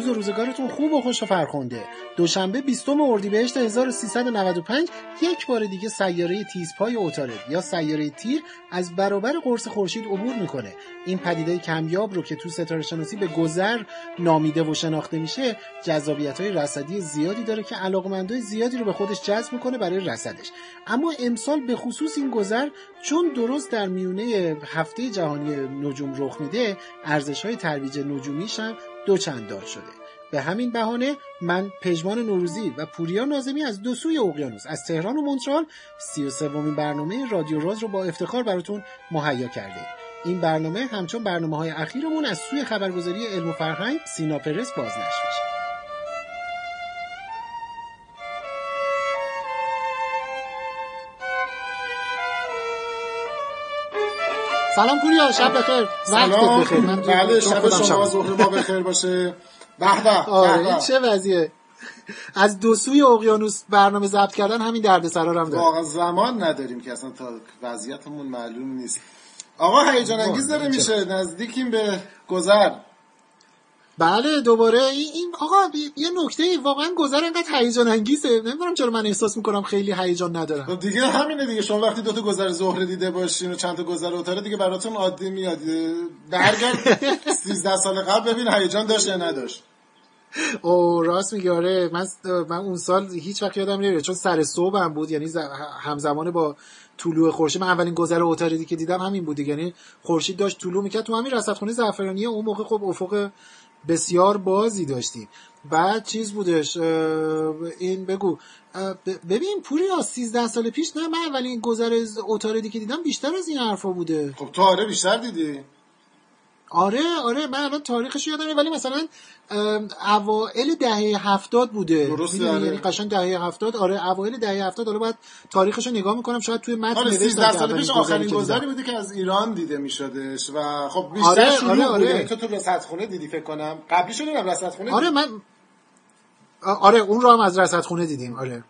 روز و روزگارتون خوب و خوش و فرخنده. دوشنبه 20 اردیبهشت 1395 یک بار دیگه سیاره تیزپای اوتارد یا سیاره تیر از برابر قرص خورشید عبور می‌کنه. این پدیده کمیاب رو که تو ستاره شناسی به گذر نامیده و شناخته میشه جذابیت های رصدی زیادی داره که علاقمندای زیادی رو به خودش جذب می‌کنه برای رصدش. اما امسال به خصوص این گذر چون درست در میونه هفته جهانی نجوم رخ میده ارزش های ترویج نجومیش هم دو چندان شده. به همین بهانه من پژمان نوروزی و پوریا نازمی از دو سوی اقیانوس از تهران و مونترال سی و سومین برنامه رادیو راز رو با افتخار براتون مهیا کرده این برنامه همچون برنامه های اخیرمون از سوی خبرگزاری علم و فرهنگ سینا پرس بازنشر میشه. سلام پوریا شب بخیر. سلام. بخیر. من بله شب شما ظهر ما بخیر باشه. به به چه وضعیه؟ از دو سوی اقیانوس برنامه ضبط کردن همین دردسرا هم داره واقعا زمان نداریم که اصلا تا وضعیتمون معلوم نیست. آقا هیجان انگیز داره میشه. نزدیکیم به گذر. بله دوباره. این آقا یه نکته واقعا گذر انقدر هیجان انگیزه. نمی‌دونم چرا من احساس می‌کنم خیلی هیجان ندارم. خب دیگه همینه دیگه. شما وقتی دو تا گذر ظهر دیده باشین و چند تا گذر اتاره دیگه براتون عادی میاد. برگرد. 13 سال قبل ببین هیجان داشت یا نداشت. او راست میگه آره من من اون سال هیچ وقت یادم نمیاد چون سر صبحم بود یعنی همزمان با طلوع خورشید. من اولین گذر اوتاریدی که دیدم همین بود یعنی خورشید داشت طلوع می‌کرد تو همین رصدخونه زعفرانی. اون موقع خب افق بسیار بازی داشتیم. بعد چیز بودش این بگو. ببین پوری از 13 سال پیش نه من اولین گذر اوتاریدی که دیدم بیشتر از این حرفا بوده. خب تو آره بیشتر دیدی. آره آره من الان تاریخش یادم ولی مثلا اوائل دهه هفتاد بوده. درسته آره. یعنی قشنگ دهه هفتاد. آره اوایل دهه هفتاد حالا باید تاریخش رو نگاه می‌کنم. شاید توی متن آره 13 سال پیش آخرین گذری بوده که از ایران دیده میشدش و خب بیشتر آره شروع آره آره. بوده تو تو رصدخونه دیدی فکر کنم. قبلی شده رصدخونه آره من آره اون رو هم از رصدخونه دیدیم. آره.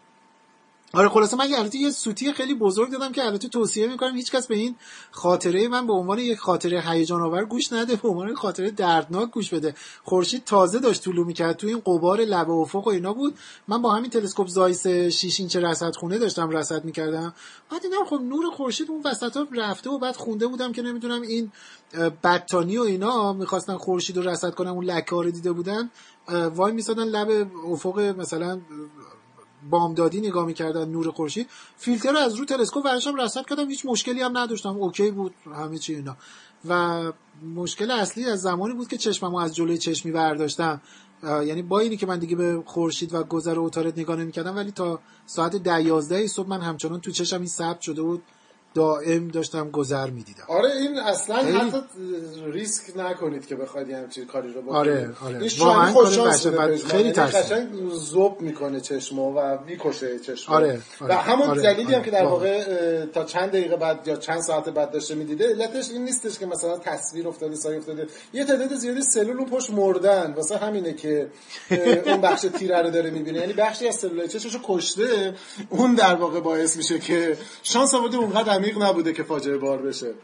آره خلاصه من البته یه سوتی خیلی بزرگ دادم که البته توصیه می‌کنم هیچکس به این خاطره من به عنوان یک خاطره هیجان آور گوش نده به عنوان خاطره دردناک گوش بده. خورشید تازه داشت طلوع می‌کرد تو این قبار لب افق و اینا بود. من با همین تلسکوپ زایس 6 اینچ رصد خونه داشتم رصد می‌کردم. بعد دیدم خب نور خورشید اون وسطا رفته و بعد خونده بودم که نمی‌دونم این بطانی و اینا می‌خواستن خورشید رو رصد کنم اون لکه رو دیده بودن وای میسادن لب افق مثلا بامدادی نگاه می‌کردن نور خورشید فیلتر رو از رو تلسکوپ ورشم رصد کردم هیچ مشکلی هم نداشتم. اوکی بود همه چی اینا. و مشکل اصلی از زمانی بود که چشممو از جلوی چشمی برداشتم. یعنی با اینی که من دیگه به خورشید و گذر اوتارت نگاه نمی‌کردم ولی تا ساعت ده یازده صبح من همچنان تو چشم این ثبت شده بود. دائم داشتم گذر می‌دیدم. آره این اصلا خیلی... حتی ریسک نکنید که بخواید همچین کاری رو بکنید. آره آره. این واقعا خیلی یعنی قشنگ زوب می‌کنه چشمو و می‌کشه چشمو. آره, آره. و همون آره. دلیلی آره. هم که در واقع تا چند دقیقه بعد یا چند ساعت بعد داشته می‌دیده علتش این نیستش که مثلا تصویر افتاده سایه افتاده. یه تعداد زیادی سلول اون پشت مردن. واسه همینه که اون بخش تیره رو داره می‌بینه. یعنی بخشی از سلول چشمشو کشته اون در واقع باعث میشه که شانس آورده اونقدر عمیق نبوده که فاجعه بار بشه.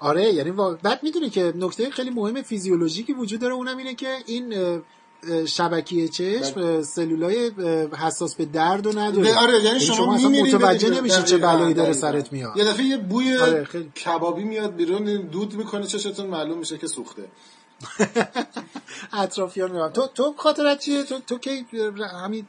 آره یعنی بعد می‌دونی که نکته خیلی مهم فیزیولوژیکی وجود داره اونم اینه که این شبکیه چشم سلولای حساس به درد و نداره. آره یعنی, یعنی شما, شما اصلا متوجه نمیشید چه بلایی داره سرت میاد. یه دفعه یه بوی آره خیلی... کبابی میاد بیرون دود می‌کنه چشتون معلوم میشه که سوخته. اطرافیان میاد تو تو خاطرت چیه؟ تو تو کی همین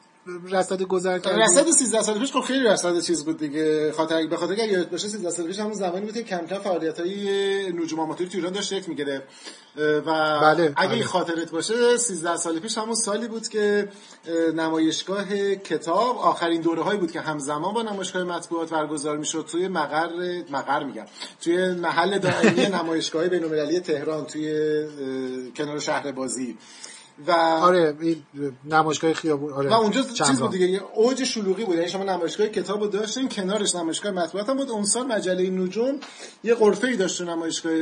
رصد گذر کردی؟ رصد 13 سال پیش خب خیلی رصد چیز بود دیگه. خاطر به خاطر اگه یادت باشه 13 سال پیش همون زمانی بود که کم کم فعالیت‌های نجوم آماتوری تو ایران داشت شکل می‌گرفت. و بله، اگه بله. خاطرت باشه 13 سال پیش همون سالی بود که نمایشگاه کتاب آخرین دوره هایی بود که همزمان با نمایشگاه مطبوعات برگزار می‌شد. توی مقر مقر میگم. توی محل دائمی نمایشگاه بین‌المللی تهران توی کنار شهر بازی. و آره این نمایشگاه خیابون آره و اونجا چیز بود. دیگه اوج شلوغی بود یعنی شما نمایشگاه کتابو داشتین کنارش نمایشگاه مطبوعات هم بود اون سال مجله نجوم یه غرفه ای داشت نمایشگاه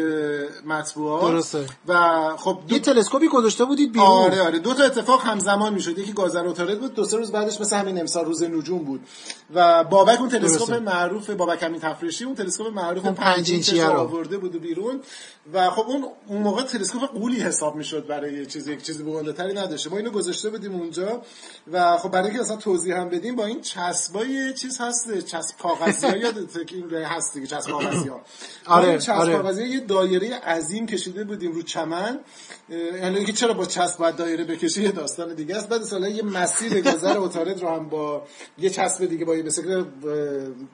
مطبوعات درسته. و خب دو یه تلسکوپی گذاشته بودید بیرون آره آره دو تا اتفاق همزمان می‌شد یکی گازر اوتارد بود دو سه روز بعدش مثل همین امسال روز نجوم بود و بابک اون تلسکوپ. معروف بابک همین تفریشی اون تلسکوپ معروف اون پنج پنج اینچیه اینچش رو. آورده بود بیرون و خب اون اون موقع تلسکوپ قولی حساب می‌شد برای یه چیزی یک چیزی بگنده‌تری نداشته. ما اینو گذاشته بودیم اونجا و خب برای اینکه مثلا توضیح هم بدیم با این چسبای چیز هست چسب کاغذی ها این هست دیگه چسب کاغذی ها آره، چسب آره. کاغذی یه دایره عظیم کشیده بودیم رو چمن. یعنی اینکه چرا با چسب باید دایره بکشی؟ یه داستان دیگه است. بعد مثلا یه مسیر گذر اتارد رو هم با یه چسب دیگه با یه اه،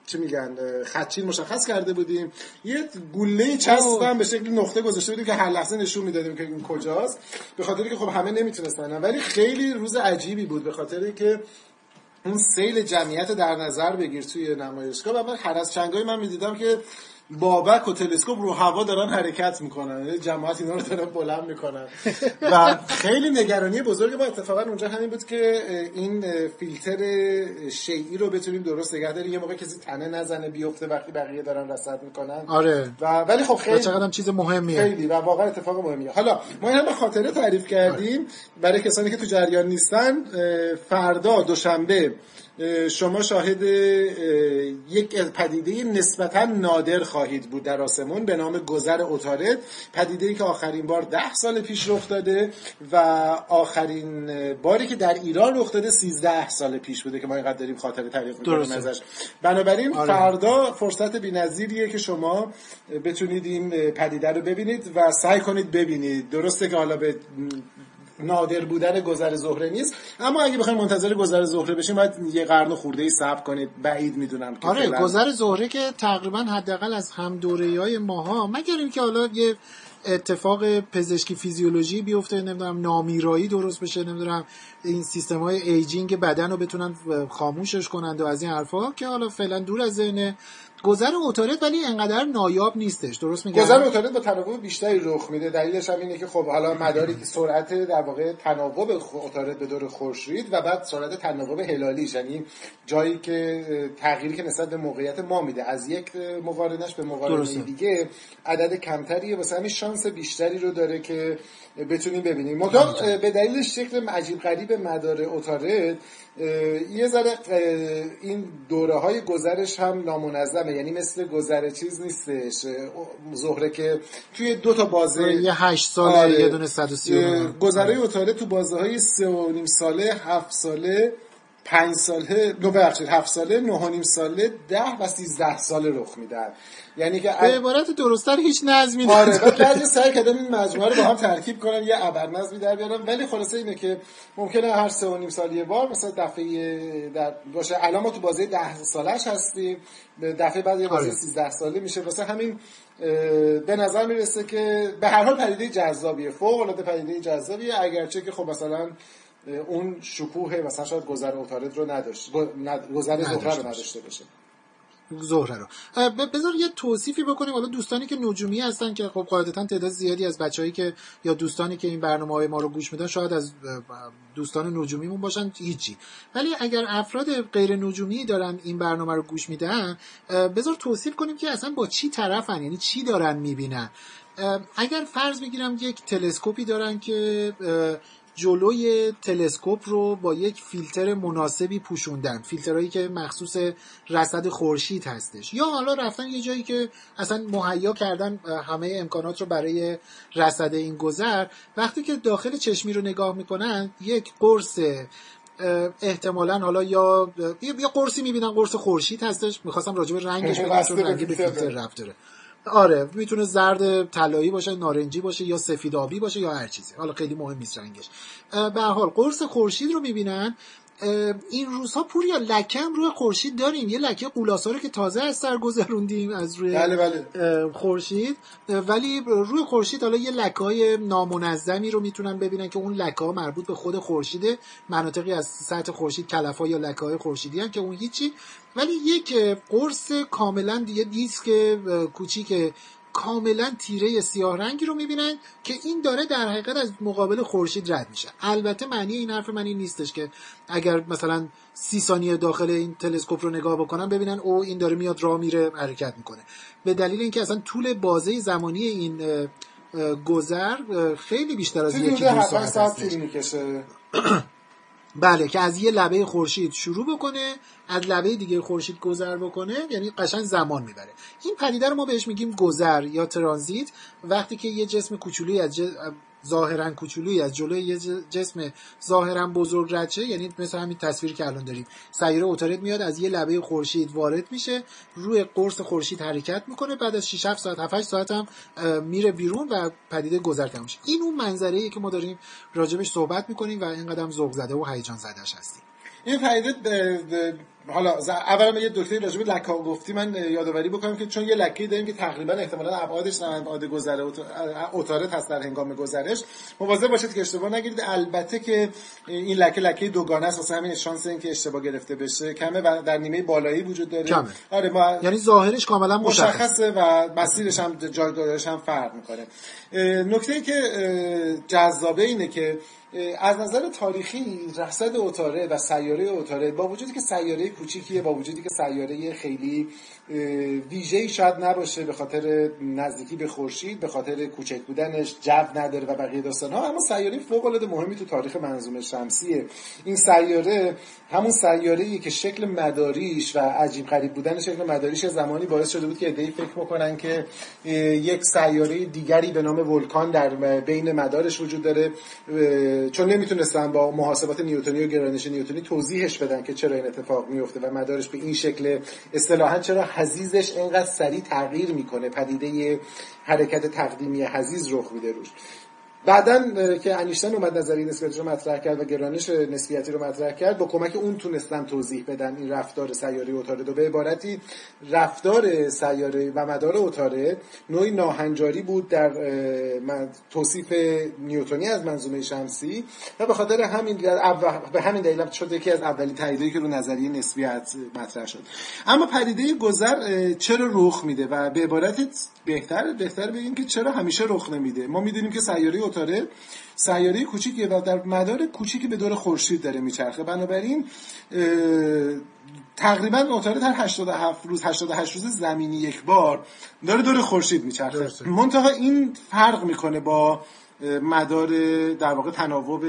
چی میگن اه، خدچین مشخص کرده بودیم. یه گوله چسب هم به شکل نقطه گذاشته بودیم که هر لحظه نشون می‌دادیم که این کجاست. به خاطر که خب همه نمی‌تونستن. ولی خیلی روز عجیبی بود به خاطر که اون سیل جمعیت در نظر بگیر توی نمایشگاه. و من هر از چنگای من می‌دیدم که بابک و تلسکوپ رو هوا دارن حرکت می‌کنن. یعنی جماعت اینا رو دارن بلند می‌کنن. و خیلی نگرانی بزرگ ما اتفاقا اونجا همین بود که این فیلتر شیعی رو بتونیم درست نگه داریم. یه موقع کسی تنه نزنه بیفته وقتی بقیه دارن رصد می‌کنن. آره. و ولی خب خیلی چقدر هم چیز مهمیه. خیلی و واقعا اتفاق مهمیه. حالا ما این هم به خاطره تعریف کردیم. برای کسانی که تو جریان نیستن فردا دوشنبه شما شاهد اه، یک پدیده نسبتا نادر خواهید بود در آسمون به نام گذر اتارد پدیده ای که آخرین بار ده سال پیش رخ داده و آخرین باری که در ایران رخ داده 13 سال پیش بوده که ما اینقدر داریم خاطره تعریف می‌کنیم. ازش بنابراین آره. فردا فرصت بی‌نظیریه که شما بتونید این پدیده رو ببینید و سعی کنید ببینید درسته که حالا به نادر بودن گذر زهره نیست. اما اگه بخوایم منتظر گذر زهره بشیم باید یه قرن خورده ای صبر کنید. بعید می‌دونم که آره گذر زهره که تقریبا حداقل از هم دوره های ماها مگر اینکه حالا یه اتفاق پزشکی فیزیولوژی بیفته نمی‌دونم نامیرایی درست بشه نمی‌دونم این سیستم های ایجینگ بدن رو بتونن خاموشش کنند و از این حرفا که حالا فعلا دور از ذهن گذر اوتارت ولی انقدر نایاب نیستش. درست میگم؟ گذر اتارد با تناوب بیشتری رخ میده. دلیلش هم اینه که خب حالا مداری که سرعت در واقع تناوب اتارد به دور خورشید و بعد سرعت تناوب هلالیش. یعنی جایی که تغییری که نسبت به موقعیت ما میده. از یک مقارنش به مقارنه. دیگه عدد کمتریه. واسه همین شانس بیشتری رو داره که بتونیم ببینیم. اه، به دلیل شکل عجیب غریب مدار اتارد اه، یه ذره این دوره های گذرش هم نامنظمه. یعنی مثل گذر چیز نیستش. زهره که توی دو تا بازه یه هشت ساله آره. یه دونه 139 گذرای اتاره تو بازه های سه و نیم ساله هفت ساله پنج ساله نو ببخشید هفت ساله نه و نیم ساله ده و سیزده ساله رخ میدن. یعنی که به عبارت درستتر هیچ نظمی آره بعضی سعی کردن این مجموعه رو با هم ترکیب کنن یه ابرنظمی در بیارن ولی خلاصه اینه که ممکنه هر سه و نیم سال یه بار مثلا دفعه در باشه الان ما تو بازه ده سالش هستیم به دفعه بعد یه بازه آره. 13 ساله میشه. واسه همین به نظر می‌رسه که به هر حال پدیده جذابیه فوق العاده پدیده جذابیه. اگرچه که خب مثلا اون شکوه مثلا شاید گذر اوتارد رو نداشت. گذر زهره رو نداشته باشه. زهره رو. بذار یه توصیفی بکنیم. حالا دوستانی که نجومی هستن که خب قاعدتا تعداد زیادی از بچههایی که یا دوستانی که این برنامه های ما رو گوش میدن شاید از دوستان نجومیمون باشن هیچی. ولی اگر افراد غیر نجومی دارن این برنامه رو گوش میدن بذار توصیف کنیم که اصلا با چی طرفن یعنی چی دارن می‌بینن. اگر فرض بگیرم یک تلسکوپی دارن که جلوی تلسکوپ رو با یک فیلتر مناسبی پوشوندن. فیلترهایی که مخصوص رصد خورشید هستش. یا حالا رفتن یه جایی که اصلا مهیا کردن همه امکانات رو برای رصد این گذر. وقتی که داخل چشمی رو نگاه می‌کنن یک قرص احتمالا حالا یا یا قرصی می‌بینن قرص خورشید هستش. می‌خواستم راجع به رنگش بگم چون به رنگی به فیلتر. رفت داره. آره می‌تونه زرد طلایی باشه نارنجی باشه یا سفید آبی باشه یا هر چیزی. حالا خیلی مهم نیست رنگش. به حال قرص خورشید رو می‌بینن. این روزها پوریا لکه هم روی خورشید داریم. یه لکه قولاسا رو که تازه از سر گذروندیم از روی بله بله. خورشید. ولی روی خورشید حالا یه لکه های نامنظمی رو می‌تونن ببینن که اون لکه ها مربوط به خود خورشیده مناطقی از سطح خورشید کلف یا لکه های خورشیدی هن که اون هیچی. ولی یک قرص کاملا یه دیسک کوچیک کاملا تیره سیاه رنگی رو می‌بینن که این داره در حقیقت از مقابل خورشید رد میشه. البته معنی این حرف من این نیستش که اگر مثلا سی ثانیه داخل این تلسکوپ رو نگاه بکنن ببینن او این داره میاد راه میره حرکت می‌کنه. به دلیل اینکه اصلا طول بازه زمانی این گذر خیلی بیشتر از یکی دو ساعت بله که از یه لبه خورشید شروع بکنه از لبه دیگه خورشید گذر بکنه یعنی قشنگ زمان می‌بره. این پدیده رو ما بهش میگیم گذر یا ترانزیت. وقتی که یه جسم کوچولویی از ظاهرا کوچولویی. از جلوی یه جسم ظاهرا بزرگ رد یعنی مثل همین تصویری که الان داریم. سیاره اوتارد میاد از یه لبه خورشید وارد میشه روی قرص خورشید حرکت می‌کنه بعد از 6 7 ساعت 7 ساعت هم میره بیرون و پدیده گذر تموم این اون منظره ای که ما داریم راجبش صحبت می‌کنیم و اینقدر ذوق زده و هیجان زدهش هستیم. این پدیده حالا اولا یه دکتری راجع به لکه گفتی من یادآوری بکنم که چون یه لکه داریم که تقریبا احتمالا ابعادش ابعاد گذره اتارت هست در هنگام گذرش. مواظب باشید که اشتباه نگیرید. البته که این لکه لکه دوگانه است. واسه همین شانس این که اشتباه گرفته بشه کمه و در نیمه بالایی وجود داره. کمه. آره ما یعنی ظاهرش کاملا مشخصه. و مسیرش هم جایگاهش هم فرق می‌کنه. نکته که جذابه اینه که از نظر تاریخی رصد اوتاره و سیاره اوتاره با وجودی که سیاره کوچیکیه با وجودی که سیاره خیلی ویژه‌ای شاید نباشه به خاطر نزدیکی به خورشید به خاطر کوچک بودنش جو نداره و بقیه ها اما سیاره فوق العاده مهمی تو تاریخ منظومه شمسیه. این سیاره همون سیاره که شکل مداریش و عجیب غریب بودن شکل مداریش زمانی باعث شده بود که ایده فکر می‌کنن که یک سیاره دیگری به نام ولکان در بین مدارش وجود داره. چون نمی‌تونستن با محاسبات نیوتنی و گرانش نیوتنی توضیحش بدن که چرا این اتفاق میفته و مدارش به این شکل اصطلاحا چرا حزیزش اینقدر سریع تغییر می‌کنه. پدیده حرکت تقدیمی حزیز رخ میده روش. بعدا که انیشتن اومد نظریه نسبیتی رو مطرح کرد و گرانش نسبیتی رو مطرح کرد با کمک اون تونستن توضیح بدن این رفتار سیاره اوتاره و به عبارتی رفتار سیاره و مدار اوتاره نوعی ناهنجاری بود در توصیف نیوتونی از منظومه شمسی و به خاطر همین به همین دلیل شد یکی از اولین تاییدایی که رو نظریه نسبیت مطرح شد. اما پدیده گذر چرا رخ میده؟ و به عبارت بهتر بهتر بگیم که چرا همیشه رخ نمیده. ما می‌دونیم که سیاره اوتاره سیاره کوچیکیه و در مدار کوچیکی به دور خورشید داره میچرخه. بنابراین تقریبا اوتاره در 87 روز 88 روز زمینی یک بار داره دور خورشید میچرخه. منتها این فرق می‌کنه با مدار در واقع تناوب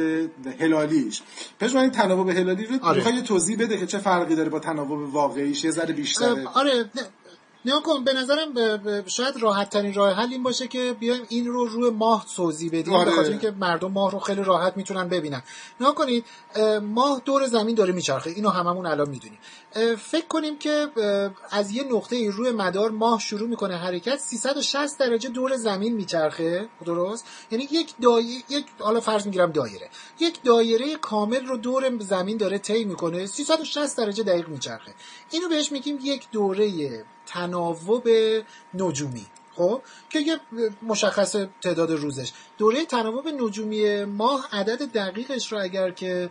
هلالیش. پس این تناوب هلالی رو آره. توضیح بده که چه فرقی داره با تناوب واقعیش؟ یه ذره بیشتره. آره نیا کن به نظرم شاید راحت ترین راه حل این باشه که بیایم این رو روی ماه توضیح بدیم آره. بخاطر اینکه مردم ماه رو خیلی راحت می‌تونن ببینن. نیا کنید ماه دور زمین داره میچرخه. اینو هممون الان می‌دونیم. فکر کنیم که از یه نقطه روی مدار ماه شروع می‌کنه حرکت 360 درجه دور زمین میچرخه. درست؟ یعنی یک دایره یک حالا فرض می‌گیرم دایره. یک دایره کامل رو دور زمین داره طی می‌کنه 360 درجه دقیق میچرخه. اینو بهش میگیم یک دوره تناوب نجومی خب؟ که یه مشخص تعداد روزش. دوره تناوب نجومی ماه عدد دقیقش رو اگر که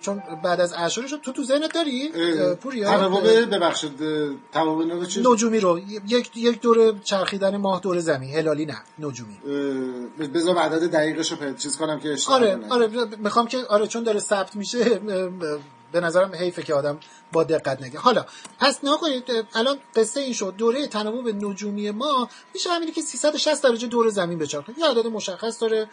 چون بعد از اشارش تو تو ذهنت داری؟ پوریا تناوب ببخشید تناوب نجومی رو. یک یک دوره چرخیدن ماه دور زمین. هلالی نه نجومی. بذار عدد دقیقش رو چیز کنم که آره آره می‌خوام که آره چون داره ثبت میشه به نظرم حیفه که آدم با دقت نگه. حالا پس نها کنید الان قصه این شد. دوره تناوب نجومی ما میشه همینی که 360 درجه دور زمین بچرخه یه عدد مشخص داره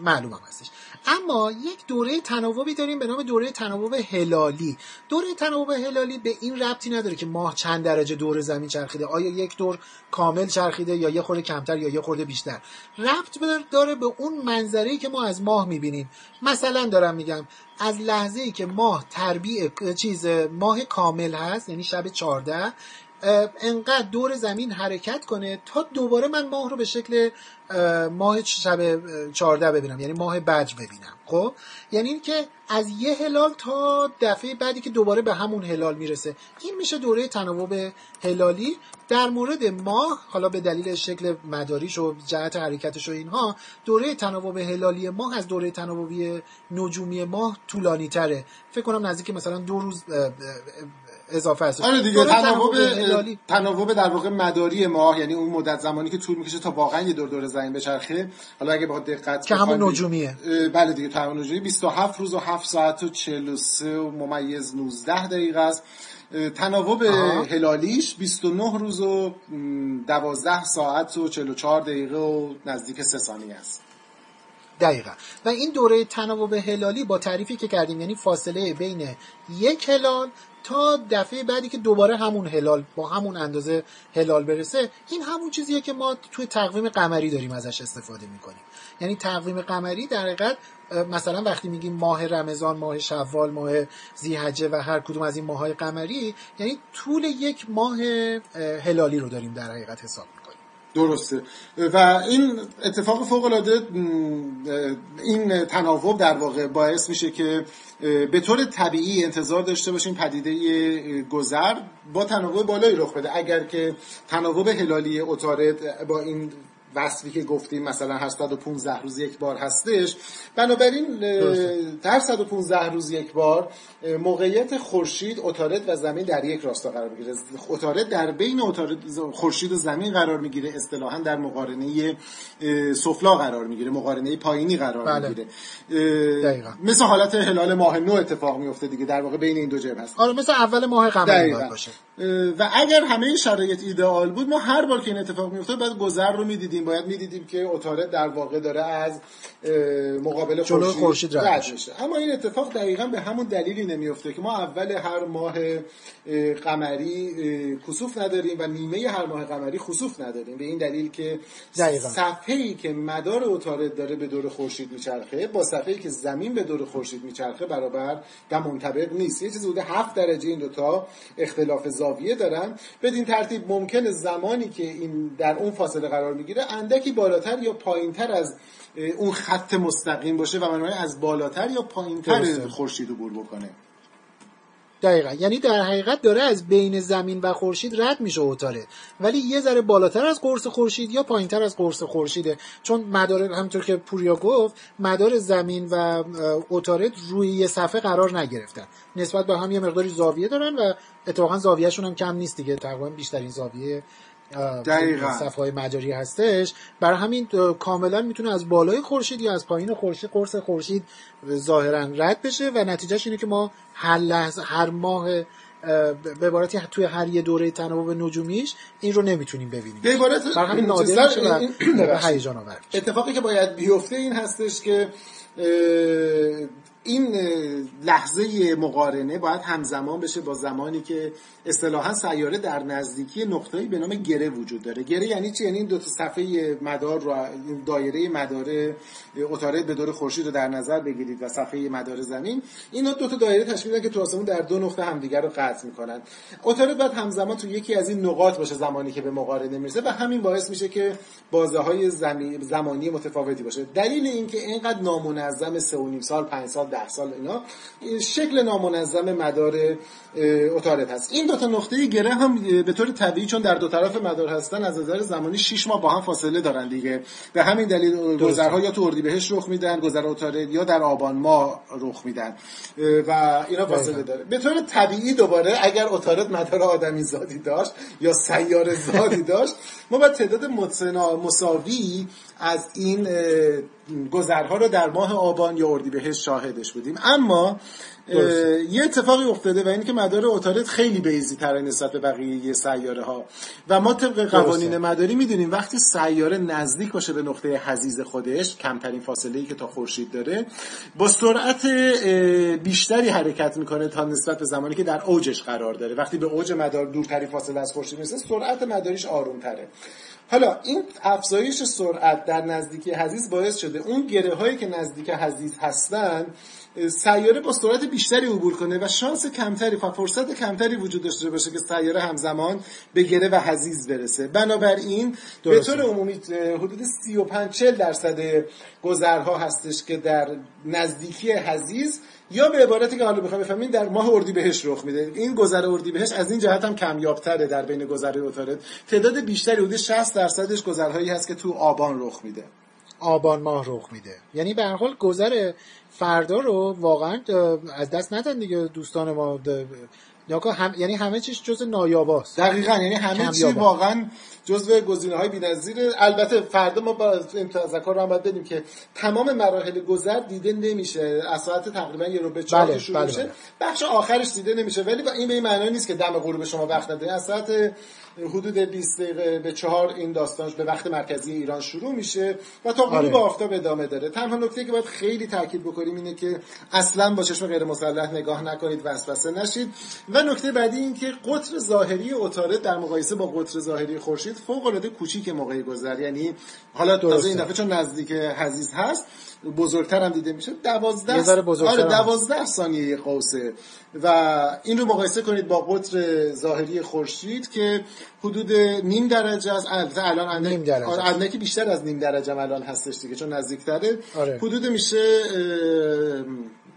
معلوم هم هستش. اما یک دوره تناوبی داریم به نام دوره تناوب هلالی. دوره تناوب هلالی به این ربطی نداره که ماه چند درجه دور زمین چرخیده. آیا یک دور کامل چرخیده یا یه خورده کمتر یا یه خورده بیشتر؟ ربط داره به اون منظری که ما از ماه می‌بینیم. مثلا دارم میگم از لحظه ای که ماه تربیع چیز ماه کامل هست یعنی شب 14 انقدر دور زمین حرکت کنه تا دوباره من ماه رو به شکل ماه شب 14 ببینم یعنی ماه بدر ببینم. خب؟ یعنی اینکه از یه هلال تا دفعه بعدی که دوباره به همون هلال می‌رسه. این میشه دوره تناوب هلالی. در مورد ماه حالا به دلیل شکل مداریش و جهت حرکتش و اینها دوره تناوب هلالی ماه از دوره تناوبی نجومی ماه طولانی تره فکر کنم نزدیک مثلا دو روز اضافه است. آره دیگه تناوب تناوب در واقع مداری ماه یعنی اون مدت زمانی که طول می‌کشه تا واقعا یه دور دور زمین بچرخه. حالا اگه با دقت که همون نجومیه. بله دیگه تناوب نجومی. 27 روز و 7 ساعت و 43 و ممیز 19 دقیقه است. تناوب هلالیش 29 روز و 12 ساعت و 44 دقیقه و نزدیک 3 ثانیه است. دقیقا. و این دوره تناوب هلالی با تعریفی که کردیم یعنی فاصله بین یک هلال تا دفعه بعدی که دوباره همون هلال با همون اندازه هلال برسه این همون چیزیه که ما توی تقویم قمری داریم ازش استفاده می‌کنیم. یعنی تقویم قمری در حقیقت مثلا وقتی میگیم ماه رمضان ماه شوال ماه زیحجه و هر کدوم از این ماهای قمری یعنی طول یک ماه هلالی رو داریم در حقیقت حساب درسته. و این اتفاق فوق العاده این تناوب در واقع باعث میشه که به طور طبیعی انتظار داشته باشیم پدیده گذر با تناوب بالایی رخ بده. اگر که تناوب هلالی اتارد با این وصفی که گفتیم مثلا هر 115 روز یک بار هستش. بنابراین هر 115 روز یک بار موقعیت خورشید اتارد و زمین در یک راستا قرار می‌گیره. اتارد در بین اتارد خورشید و زمین قرار می‌گیره. اصطلاحا در مقارنه سفلا قرار می‌گیره. مقارنه پایینی قرار بله. می‌گیره. مثل حالت هلال ماه نو اتفاق میفته دیگه. در واقع بین این دو جبه هست. آره مثل اول ماه قمری باشه. و اگر همه شرایط ایدئال بود ما هر بار که این اتفاق میفته بعد گذر رو می‌دیدیم. باید می‌دیدیم که اتارد در واقع داره از مقابل خورشید رد میشه. اما این اتفاق دقیقا به همون دلیلی نمیفته که ما اول هر ماه قمری کسوف نداریم و نیمه هر ماه قمری خسوف نداریم. به این دلیل که صفحه ای که مدار اتارد داره به دور خورشید میچرخه با صفحه ای که زمین به دور خورشید میچرخه برابر و منطبق نیست. یه چیزی بوده هفت درجه این دوتا اختلاف زاویه دارن بدین ترتیب ممکن زمانی که این در اون فاصله قرار می‌گیره اندکی بالاتر یا پایینتر از اون خط مستقیم باشه و منوی از بالاتر یا پایینتر خورشید عبور بکنه دقیقا. یعنی در حقیقت داره از بین زمین و خورشید رد میشه اوتاره ولی یه ذره بالاتر از قرص خورشید یا پایینتر از قرص خورشیده. چون مدار همطور که پوریا گفت مدار زمین و اوتاره روی یه صفحه قرار نگرفتن. نسبت به هم یه مقداری زاویه دارن و اتفاقا زاویهشون هم کم نیست دیگه تقریبا بیشترین زاویه دقیقا. صفحه مجاری هستش. برای همین کاملا می‌تونه از بالای خورشید یا از پایین خورشید قرص خورشید ظاهرا رد بشه و نتیجهش اینه که ما هر لحظه هر ماه به عبارتی توی هر یه دوره تناوب نجومیش این رو نمی‌تونیم ببینیم. به عبارت همین نادر هیجان آور اتفاقی که باید بیفته این هستش که این لحظه مقارنه باید همزمان بشه با زمانی که اصطلاحا سیاره در نزدیکی نقطه‌ای به نام گره وجود داره. گره یعنی چی؟ یعنی این دو تا صفحه مدار رو دایره مدار اتاره به دور خورشید رو در نظر بگیرید و صفحه مدار زمین. اینا دو تا دایره تشکیل میدن که تو آسمون در دو نقطه همدیگر رو قطع می‌کنن. اتاره باید همزمان تو یکی از این نقاط باشه زمانی که به مقارنه می‌رسه و همین باعث میشه که بازه های زمانی متفاوتی باشه. دلیل اینکه اینقدر نامنظم 3 سال 5 سال ده سال اینا. شکل نامنظم مدار اتارت هست. این دو تا نقطه گره هم به طور طبیعی چون در دو طرف مدار هستن از نظر زمانی 6 ماه با هم فاصله دارن دیگه. به همین دلیل گذرها یا تو اردیبهشت رخ میدن گذر اتارت یا در آبان ماه رخ میدن. و اینا فاصله داره. به طور طبیعی دوباره اگر اتارت مدار آدمی زادی داشت یا سیاره زادی داشت ما باید تعداد مساوی از این گذرها رو در ماه آبان یا اردیبهشت شاهدش بودیم. اما یه اتفاقی افتاده و اینکه مدار اتارت خیلی بیزی تر نسبت به بقیه سیاره ها و ما طبق قوانین مداری می‌دونیم وقتی سیاره نزدیک باشه به نقطه حزیز خودش کمترین فاصله ای که تا خورشید داره با سرعت بیشتری حرکت می‌کنه تا نسبت به زمانی که در اوجش قرار داره. وقتی به اوج مدار دورتری فاصله از خورشید می‌رسه سرعت مداریش آروم تره حالا این افزایش سرعت در نزدیکی حزیز باعث شده اون گره هایی که نزدیک حزیز هستن سیاره با سرعت بیشتری عبور کنه و شانس کمتری و فرصت کمتری وجود داشته باشه که سیاره همزمان به گره و حزیز برسه. بنابراین به طور عمومی حدود 35 40 درصد گذرها هستش که در نزدیکی حزیز یا به عبارتی که حالا بخوایم بفهمین در ماه اردیبهشت رخ میده. این گذر اردیبهشت از این جهت هم کمیابتره در بین گذر اوتارد تعداد بیشتری حدود 60 درصدش گذرهایی هست که تو آبان رخ میده. آبان ماه رخ میده. یعنی به هر حال گذر فردا رو واقعا از دست ندن دیگه دوستان ما هم... یعنی همه چیز جز نایاباست. دقیقا یعنی همه چی واقعا جزء گزینه های بی‌نظیر البته فردا ما با تذکر رو هم باید بدیم که تمام مراحل گذر دیده نمیشه. از ساعت تقریبا یه رو به چهار بله، شروع بله، میشه. بله. بخش آخرش دیده نمیشه. ولی با این به این معنی نیست که دم غروب شما وقت نده. از ساعت حدود 20 دقیقه به چهار این داستانش به وقت مرکزی ایران شروع میشه و تا غروب آره. آفتاب ادامه داره. تنها نکته که باید خیلی تاکید بکنیم اینه که اصلا با چشم غیر مسلح نگاه نکنید وسوسه نشید. و نکته بعدی این که قطر ظاهری عطارد در مقایسه با قطر ظاهری خورشید فوق العاده کوچیک موقع گذر. یعنی حالا تازه این دفعه چون نزدیک حزیز هست بزرگتر هم دیده میشه دوازده آره دوازده ثانیه قوسه. و این رو مقایسه کنید با قطر ظاهری خورشید که حدود نیم درجه است. البته الان نیم درجه. آره بیشتر از نیم درجه الان هستش دیگه چون نزدیکتره. آره. حدود میشه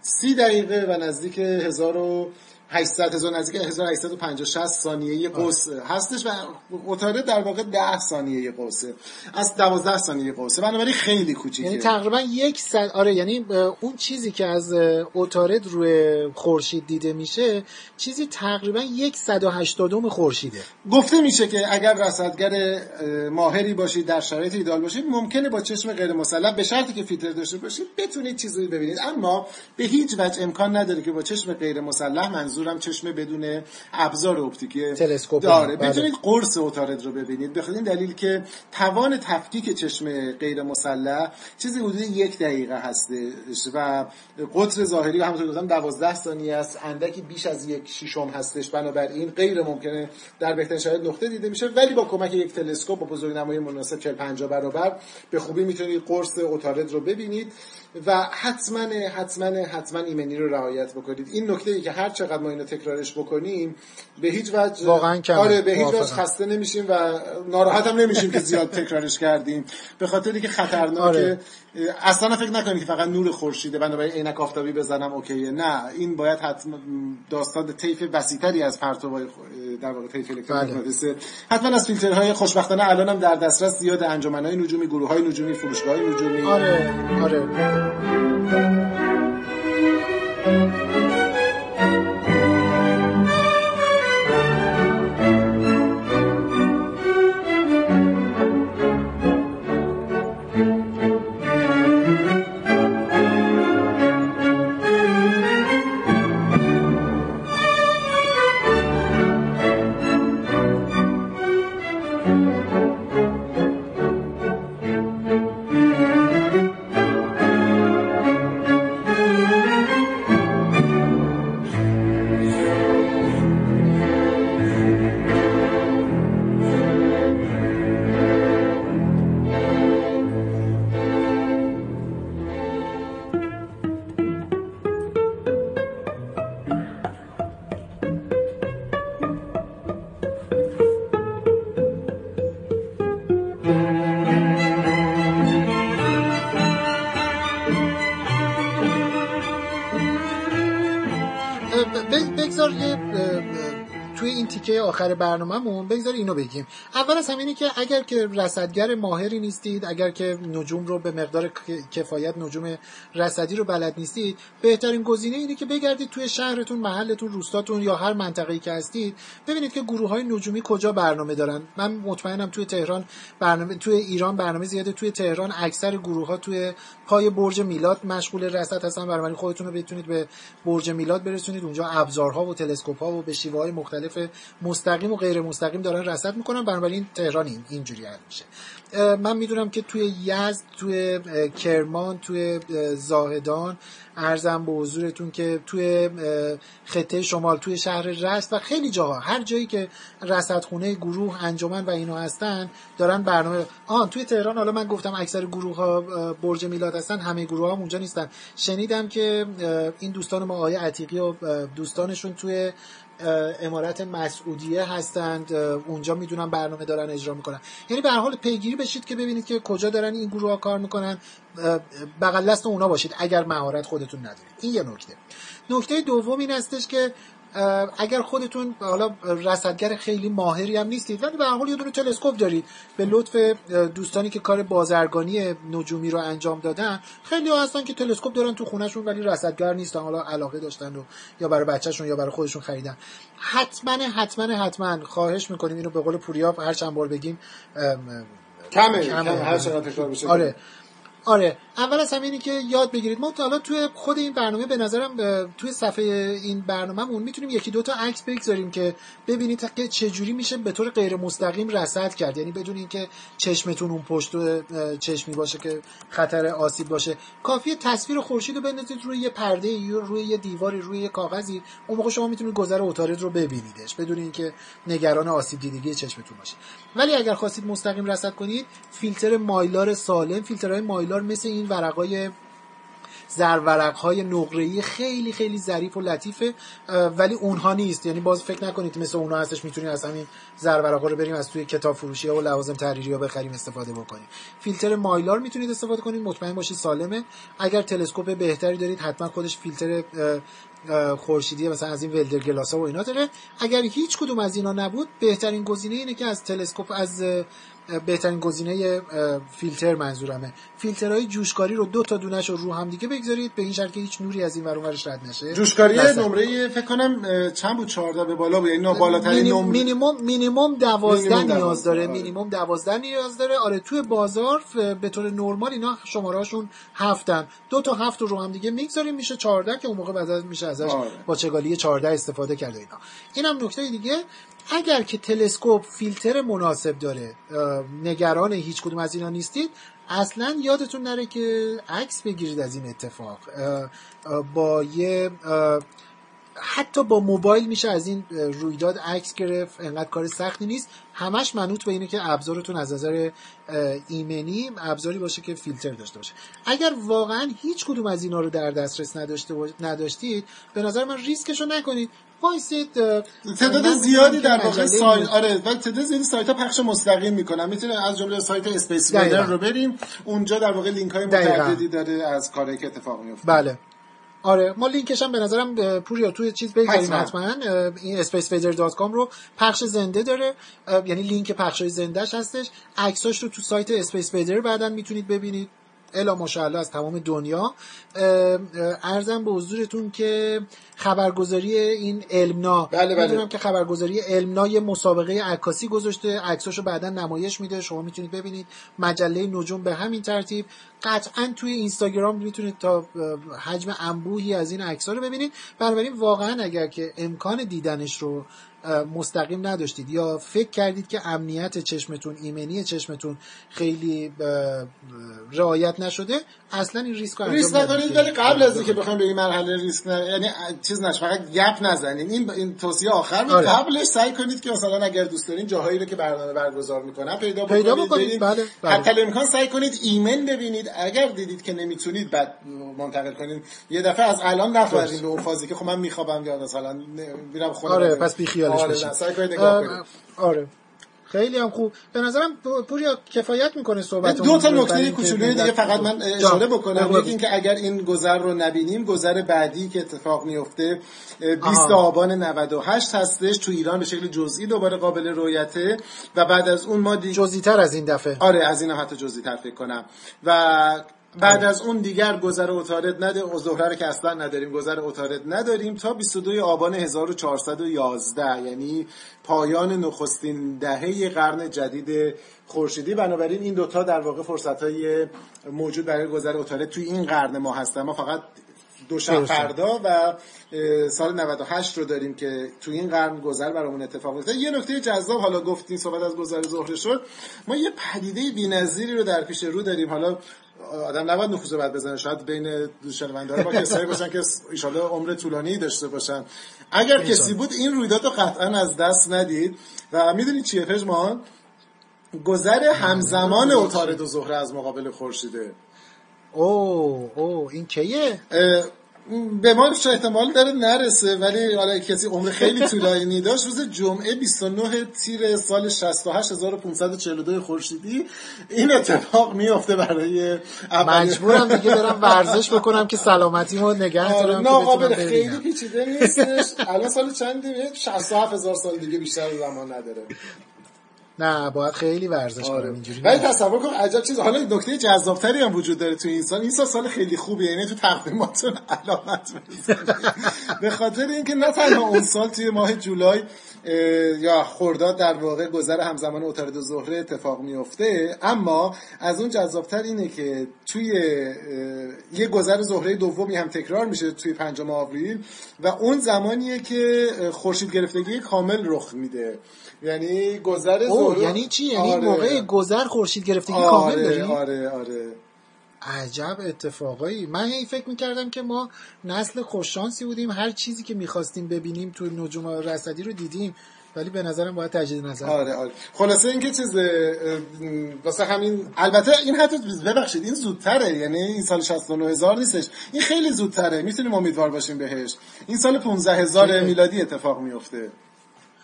سی دقیقه و نزدیک هزار و 800 هزار نزدیک 1850 ثانیه قوس هستش و اتاره در واقع 10 ثانیه قوسه از 12 ثانیه قوسه بنابراین خیلی کوچیکه. یعنی تقریبا یک صد آره یعنی اون چیزی که از اتارد روی خورشید دیده میشه چیزی تقریبا یک 180 خورشیده. گفته میشه که اگر رصدگر ماهری باشید در شرایط ایدال باشید ممکنه با چشم غیر مسلح به شرطی که فیلتر داشته باشید بتونید چیزی ببینید. اما به هیچ وجه امکان نداره که با چشم غیر مسلح منظور منظورم چشم بدون ابزار اپتیکی تلسکوپ. داره. بله. بتونید قرص اتارد رو ببینید. بخاطر این دلیل که توان تفکیک چشم غیر مسلح چیزی حدود یک دقیقه هستش و قطر ظاهری همونطور گفتم 12 ثانیه است. اندکی بیش از یک شیشم هستش. بنابراین غیر ممکنه در بهترین شرایط نقطه دیده میشه ولی با کمک یک تلسکوپ با بزرگنمایی مناسب 40 50 برابر به خوبی می‌تونید قرص اتارد رو ببینید. و حتما حتما حتما ایمنی رو رعایت بکنید. این نکته ای که هر چقدر ما اینو تکرارش بکنیم به هیچ وجه واقعا آره به هیچ وجه خسته نمیشیم و ناراحت هم نمیشیم که زیاد تکرارش کردیم. به خاطری که خطرناکه. آره. اصلا فکر نکنید که فقط نور خورشیده بنابراین عینک آفتابی بزنم اوکیه. نه این باید حتما داستان طیف وسیعتری از پرتوهای در واقع طیف الکترومغناطیسی بله. حتما از فیلترهای خوشبختانه الانم در دسترس زیاد انجمنهای نجومی گروههای نجومی فروشگاه نجومی. آره آره. آخر برنامهمون بگذار اینو بگیم. اول از همینی که اگر که رصدگر ماهری نیستید اگر که نجوم رو به مقدار کفایت نجوم رصدی رو بلد نیستید بهترین گزینه اینه که بگردید توی شهرتون محلتون روستاتون یا هر منطقه‌ای که هستید ببینید که گروه های نجومی کجا برنامه دارن. من مطمئنم توی تهران برنامه توی ایران برنامه زیاده. توی تهران اکثر گروه ها توی پای برج میلاد مشغول رصد هستن. بنابراین خودتون رو بتونید به برج میلاد برسونید. اونجا ابزارها و تلسکوپ ها و به شیوه های مختلف مستقیم و غیر مستقیم دارن رصد می‌کنن. بنابراین تهران این اینجوری حل میشه. من می‌دونم که توی یزد توی کرمان توی زاهدان ارزم به حضورتون که توی خطه شمال توی شهر رست و خیلی جاها هر جایی که رصدخونه گروه انجمن و اینو هستن دارن برنامه آن توی تهران حالا من گفتم اکثر گروه ها برج میلاد هستن همه گروه ها اونجا نیستن. شنیدم که این دوستان ما آیه عتیقی و دوستانشون توی امارت مسعودیه هستند. اونجا می‌دونم برنامه دارن اجرا می‌کنن. یعنی به حال پیگیری بشید که ببینید که کجا دارن این گروه ها کار می‌کنن. بغل دست اونا باشید اگر مهارت خودتون ندارید. این یه نکته. نکته دوم این هستش که اگر خودتون حالا رصدگر خیلی ماهری هم نیستید ولی به حال یه دونه تلسکوپ دارید. به لطف دوستانی که کار بازرگانی نجومی رو انجام دادن خیلی ها هستن که تلسکوپ دارن تو خونهشون ولی رصدگر نیستن حالا علاقه داشتن و یا برای بچهشون یا برای خودشون خریدن. حتما حتما حتما خواهش می‌کنیم اینو به قول پوریا هر چند بار بگیم کمه, کمه. هر چقدر تکرار بشه. آره. آره اول از همه اینی که یاد بگیرید. ما حالا توی خود این برنامه به نظرم توی صفحه این برنامهمون می‌تونیم یکی دو تا عکس بگذاریم که ببینید که چه جوری میشه به طور غیر مستقیم رصد کرد. یعنی بدون اینکه چشمتون اون پشت چشمی باشه که خطر آسیب باشه. کافیه تصویر خورشید رو بندازید روی یه پرده یا روی یه دیواری روی یه کاغذی. اون موقع شما می‌تونید گذر اتارد رو ببینیدش بدون اینکه نگران آسیب دیدگی چشمتون باشه. ولی اگر خواستید مستقیم رصد کنید فیلتر مایلار سالم فیلترهای مایلار مثل این ورقای زرورق های نقره‌ای خیلی خیلی ظریف و لطیفه ولی اونها نیست. یعنی باز فکر نکنید مثل اونها هستش می‌تونید از همین زرورق رو بریم از توی کتاب فروشی ها و لوازم تحریری ها بخریم استفاده بکنیم. فیلتر مایلار می‌تونید استفاده کنید مطمئن باشید سالمه. اگر تلسکوپ بهتری دارید حتما خودش فیلتر خورشیدی مثلا از این ولدر گلاس ها و اینا داره. اگر هیچ کدوم از اینا نبود بهترین گزینه اینه که از تلسکوپ از بهترین گزینه فیلتر منظورمه. فیلترهای جوشکاری رو دو تا دونش رو رو هم دیگه بگذارید به این شرط که هیچ نوری از این ور اونورش رد نشه. جوشکاری نمره فکر کنم چند بود؟ 14 به بالا بود یعنی بالاترین نمره. مینیمم مینیمم 12 نیاز داره مینیمم 12 نیاز داره. آره توی بازار به طور نرمال اینا شماره هاشون هفتن. دو تا هفت رو هم دیگه می‌گذاریم میشه 14 که اون موقع بعد میشه ازش آره. با چگالی 14 استفاده کرد اینا. اینم نکته دیگه اگر که تلسکوپ فیلتر مناسب داره نگران هیچ کدوم از اینا نیستید اصلا یادتون نره که عکس بگیرید از این اتفاق. با یه حتی با موبایل میشه از این رویداد عکس گرفت انقدر کار سختی نیست. همش منوط به اینه که ابزارتون از نظر ایمنی ابزاری باشه که فیلتر داشته باشه. اگر واقعا هیچ کدوم از اینا رو در دسترس نداشته نداشتید به نظر من ریسکشو نکنید. وایسید تعداد زیادی در واقع سایت آره و تعداد زیادی سایت ها پخش مستقیم می‌کنن می‌تونه از جمله سایت SpaceWeather رو بریم. اونجا در واقع لینک های متعددی داره از کاری که اتفاق میفته بله. آره ما لینکش هم به نظرم پوریا توی چیز بگذاریم حتما. این spaceweather.com رو پخش زنده داره. یعنی لینک پخش زندهش هستش. عکساش رو تو سایت SpaceWeather بعدا می‌تونید ببینید. الا ماشاءالله از تمام دنیا. عرضم به حضورتون که خبرگزاری این علمنا بله بله. می‌دونم که خبرگزاری علمنا یه مسابقه عکاسی گذاشته عکساشو بعدا نمایش میده شما می‌تونید ببینید. مجله نجوم به همین ترتیب. قطعا توی اینستاگرام می‌تونید تا حجم انبوهی از این عکس‌ها رو ببینید. بنابراین واقعا اگر که امکان دیدنش رو مستقیم نداشتید. یا فکر کردید که امنیت چشمتون ایمنی چشمتون خیلی رعایت نشده؟ اصلا این ریسک رو ریسک نکنید ولی قبل از اینکه بخوایم به این مرحله ریسک نه... یعنی چیز نش فقط گپ نزنین این این توصیه آخر بود. آره. قبلش سعی کنید که مثلا اگر دوست دارین جاهایی رو که برنامه برگزار می‌کنن پیدا بکنید. پیدا بکنید بله, بله. حتی امکان سعی کنید ایمن ببینید. اگر دیدید که نمی‌تونید بعد منتقل کنید یه دفعه از الان نخواهید به اون فازی که خب من میخوابم یا مثلا میرم خونه. آره پس بی خیالش آره, آره خیلی هم خوب. به نظرم پوریا کفایت می‌کنه صحبت دو تا نکته کوچولوی دیگه فقط من اشاره بکنم. یکی اینکه اگر این گذر رو نبینیم گذر بعدی که اتفاق میفته 20 آبان 98 هستش تو ایران به شکل جزئی دوباره قابل رویته و بعد از اون ما دی... جزئی تر از این دفعه. آره از این حتی جزئی تر فکر کنم. و بعد از اون دیگر گذر اتارد نده زهره که اصلا نداریم گذر اتارد نداریم تا 22 آبان 1411 یعنی پایان نخستین دهه قرن جدید خورشیدی. بنابراین این دوتا در واقع فرصت های موجود برای گذر اتارد توی این قرن ما هستن. ما فقط دو شب فردا و سال 98 رو داریم که تو این قرن گذر برامون اتفاق افتاد یه نکته جذاب حالا گفتین صحبت از گذر زهره شد. ما یه پدیده بی‌نظیری رو در پیش رو داریم. حالا آدم نباید نفوذ بد بزنه. شاید بین شنونده‌ها با کسایی باشن که ان عمر طولانی داشته باشن. اگر کسی بود این رویداد رو قطعا از دست ندید. و می‌دونید چیه پژمان؟ گذر همزمان اوتارد و زهره از مقابل خورشیده. او او این کیه؟ به ما احتمال داره نرسه ولی حالا کسی عمر خیلی طولانی داشت. روز جمعه 29 تیر سال 68542 خورشیدی این اتفاق میفته برای مجبورم دیگه برم ورزش بکنم که سلامتیمو نگه آره، دارم خیلی پیچیده نیستش. الان سال چندی 67000 سال دیگه بیشتر زمان نداره. نه باید خیلی ورزش آره. کنم اینجوری ولی تصور کن عجب چیز حالا نکته جذابتری هم وجود داره تو این سال. این سال سال خیلی خوبیه یعنی تو تقویماتون علامت به خاطر اینکه نه تنها اون سال توی ماه جولای یا خرداد در واقع گذر همزمان اتارد و زهره اتفاق میفته اما از اون جذابتر اینه که توی یه گذر زهره دومی هم تکرار میشه توی پنجم آوریل و اون زمانیه که خورشید گرفتگی کامل رخ میده یعنی گذر زهره یعنی چی یعنی آره. موقع گذر خورشید گرفتگی آره. کامل داریم آره آره عجب اتفاقایی. من این فکر می‌کردم که ما نسل خوششانسی بودیم هر چیزی که می‌خواستیم ببینیم تو نجوم رصدی رو دیدیم ولی به نظرم باید تجدید نظر آره آره. خلاصه اینکه چیز واسه همین البته این حتی ببخشید این زودتره یعنی این سال 69 هزار نیستش. این خیلی زودتره می‌تونیم امیدوار باشیم بهش. این سال 15 هزار میلادی اتفاق میفته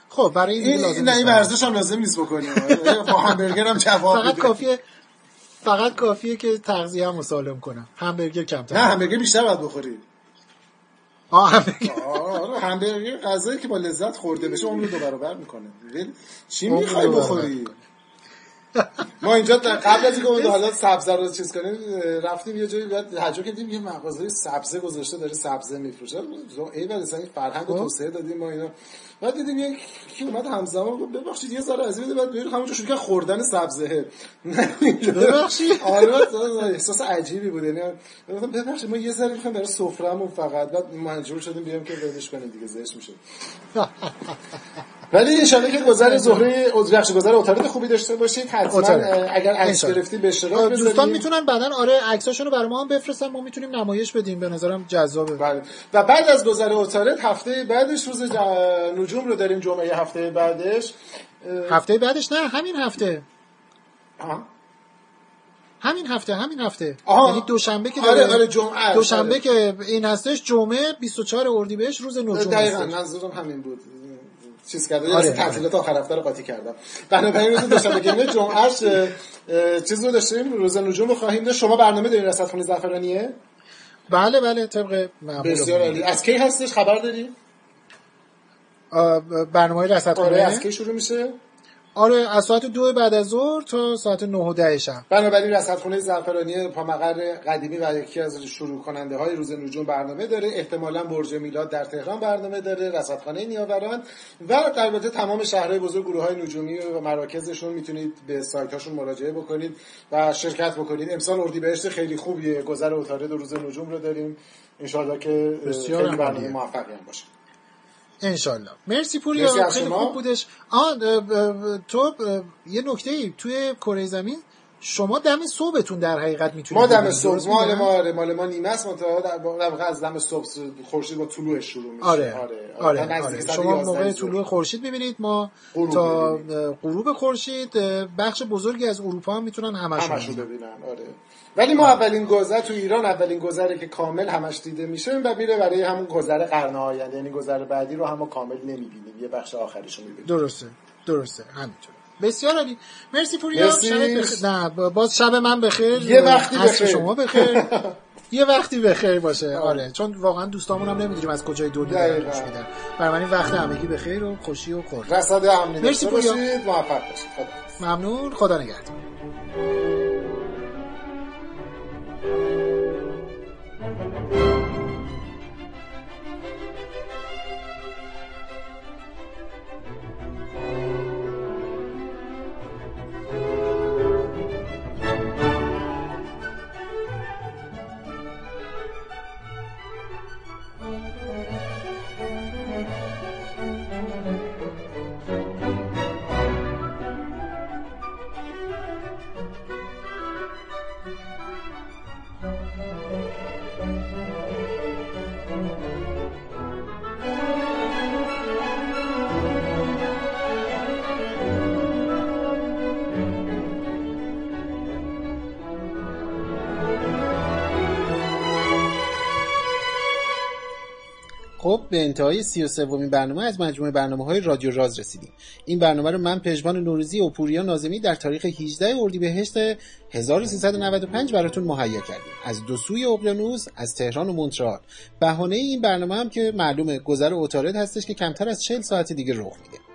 خب برای این لازم نه این ورزش هم لازم نیست بکنیم. با همبرگر هم جواب فقط کافیه فقط کافیه که تغذیه هم سالم کنم. همبرگر کمتر. نه همبرگر بیشتر باید بخوری. آه همبرگر. آره همبرگر غذایی که با لذت خورده بشه اون رو دو برابر می‌کنه. چی می‌خوای بخوری؟ ما اینجا قبل از اینکه حالا سبزه رو چیز کنیم رفتیم یه جایی بعد هجا کردیم یه مغازه سبزه گذاشته داره سبزه میفروشه. ای بعد این فرهنگ خب. توسعه دادیم ما اینا. بعد دیدیم یک کی اومد همزمان گفت ببخشید یه ذره از این بعد بریم همونجا شروع کرد خوردن سبزه. ببخشید. آره احساس عجیبی بود. یعنی گفتم ببخشید ما یه ذره می‌خوایم برای سفرهمون فقط. بعد مجبور شدیم بیام که ولش کنیم دیگه زشت میشه. ولی ان که گذر زهره بخش گذر اتارد خوبی داشته باشید حتما اگر عکس گرفتید به اشتراک دوستان می‌تونن بعدا آره عکساشون رو برای ما هم بفرستن ما می‌تونیم نمایش بدیم به نظرم جذابه. بله. و بعد از گذر اتارد هفته بعدش روز نجوم رو داریم جمعه هفته بعدش. هفته بعدش نه همین هفته. همین هفته همین هفته. یعنی دوشنبه که آره آره جمعه دوشنبه آره. که این هستش جمعه 24 اردیبهشت روز نجوم دقیقاً منظورم همین بود. چیز کرده آره. تعطیلات آخر هفته رو قاطی کردم. بنابراین روز دوشنبه که جمعهش چیز رو داشتیم روز نجوم رو خواهیم داشت. شما برنامه دارین رصدخونه زعفرانیه؟ بله بله طبق بسیار عالی. از کی هستش؟ خبر داری برنامه رصدخونه آره از کی شروع میشه؟ آره از ساعت دو بعد از ظهر تا ساعت نه و ده شب. بنابراین رصدخونه زعفرانی پامقر قدیمی و یکی از شروع کننده های روز نجوم برنامه داره. احتمالا برج میلاد در تهران برنامه داره رصدخانه نیاوران. و البته تمام شهرهای بزرگ گروه های نجومی و مراکزشون می‌تونید به سایت هاشون مراجعه بکنید و شرکت بکنید. امسال اردیبهشت خیلی خوبیه. گذر اتارد روز نجوم رو داریم. ان که خیلی برنامه موفقی هم باشه. انشالله مرسی پوریا خیلی خوب بودش. آه تو یه نکته ای توی کره زمین؟ شما دم صبحتون در حقیقت می‌تونید ما دم صبح مال ما مال ما نیمه است منتها در واقع از دم صبح خورشید با طلوعش شروع میشه. آره آره, آره, آره. آره. شما موقع طلوع خورشید ببینید ما تا غروب خورشید بخش بزرگی از اروپا هم می‌تونن همشون ببینن. آره. ولی ما اولین گذر تو ایران اولین گذره که کامل همش دیده میشه و میره برای همون گذر قرن یعنی گذر بعدی رو هم کامل نمی‌بینیم. یه بخش آخریشو می‌بینیم. درسته درسته. همینطور. بسیار عالی. مرسی پوریا. شب نه باز شب من بخیر. یه وقتی بخیر. شما بخیر. یه وقتی بخیر باشه. آره چون واقعا دوستامون هم نمی‌دونیم از کجای دنیا دارن گوش میدن. برای این وقت همگی بخیر و خوشی و خورد. رصد امنی مرسی پوریا. موفق باشید. ممنون. خدا نگهدار. به انتهای سی و سومین برنامه از مجموعه برنامه های رادیو راز رسیدیم. این برنامه رو من پژمان نوروزی و پوریا نازمی در تاریخ 18 اردیبهشت 1395 براتون مهیا کردیم. از دو سوی اقیانوس از تهران و مونترال. بهانه این برنامه هم که معلومه گذر اوتارد هستش که کمتر از 40 ساعت دیگه رخ میده.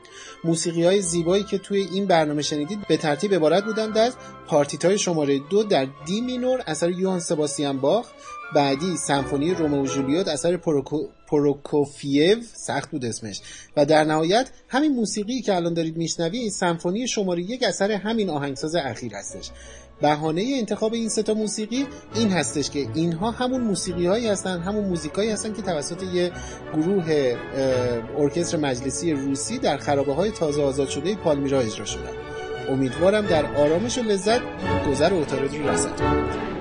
موسیقی های زیبایی که توی این برنامه شنیدید به ترتیب عبارت بودند از پارتیت شماره دو در دی مینور اثر یوهان سباسیان باخ بعدی سمفونی رومئو و اثر پروکو... پروکوفیو سخت بود اسمش. و در نهایت همین موسیقی که الان دارید میشنوید سمفونی شماره یک اثر همین آهنگساز اخیر هستش. بهانه انتخاب این ستا موسیقی این هستش که اینها همون موسیقی هایی هستن همون موزیکایی هستن که توسط یه گروه ارکستر مجلسی روسی در خرابه های تازه آزاد شده پالمیرا اجرا شدن. امیدوارم در آرامش و لذت گذر اوتارد رو رسد کنید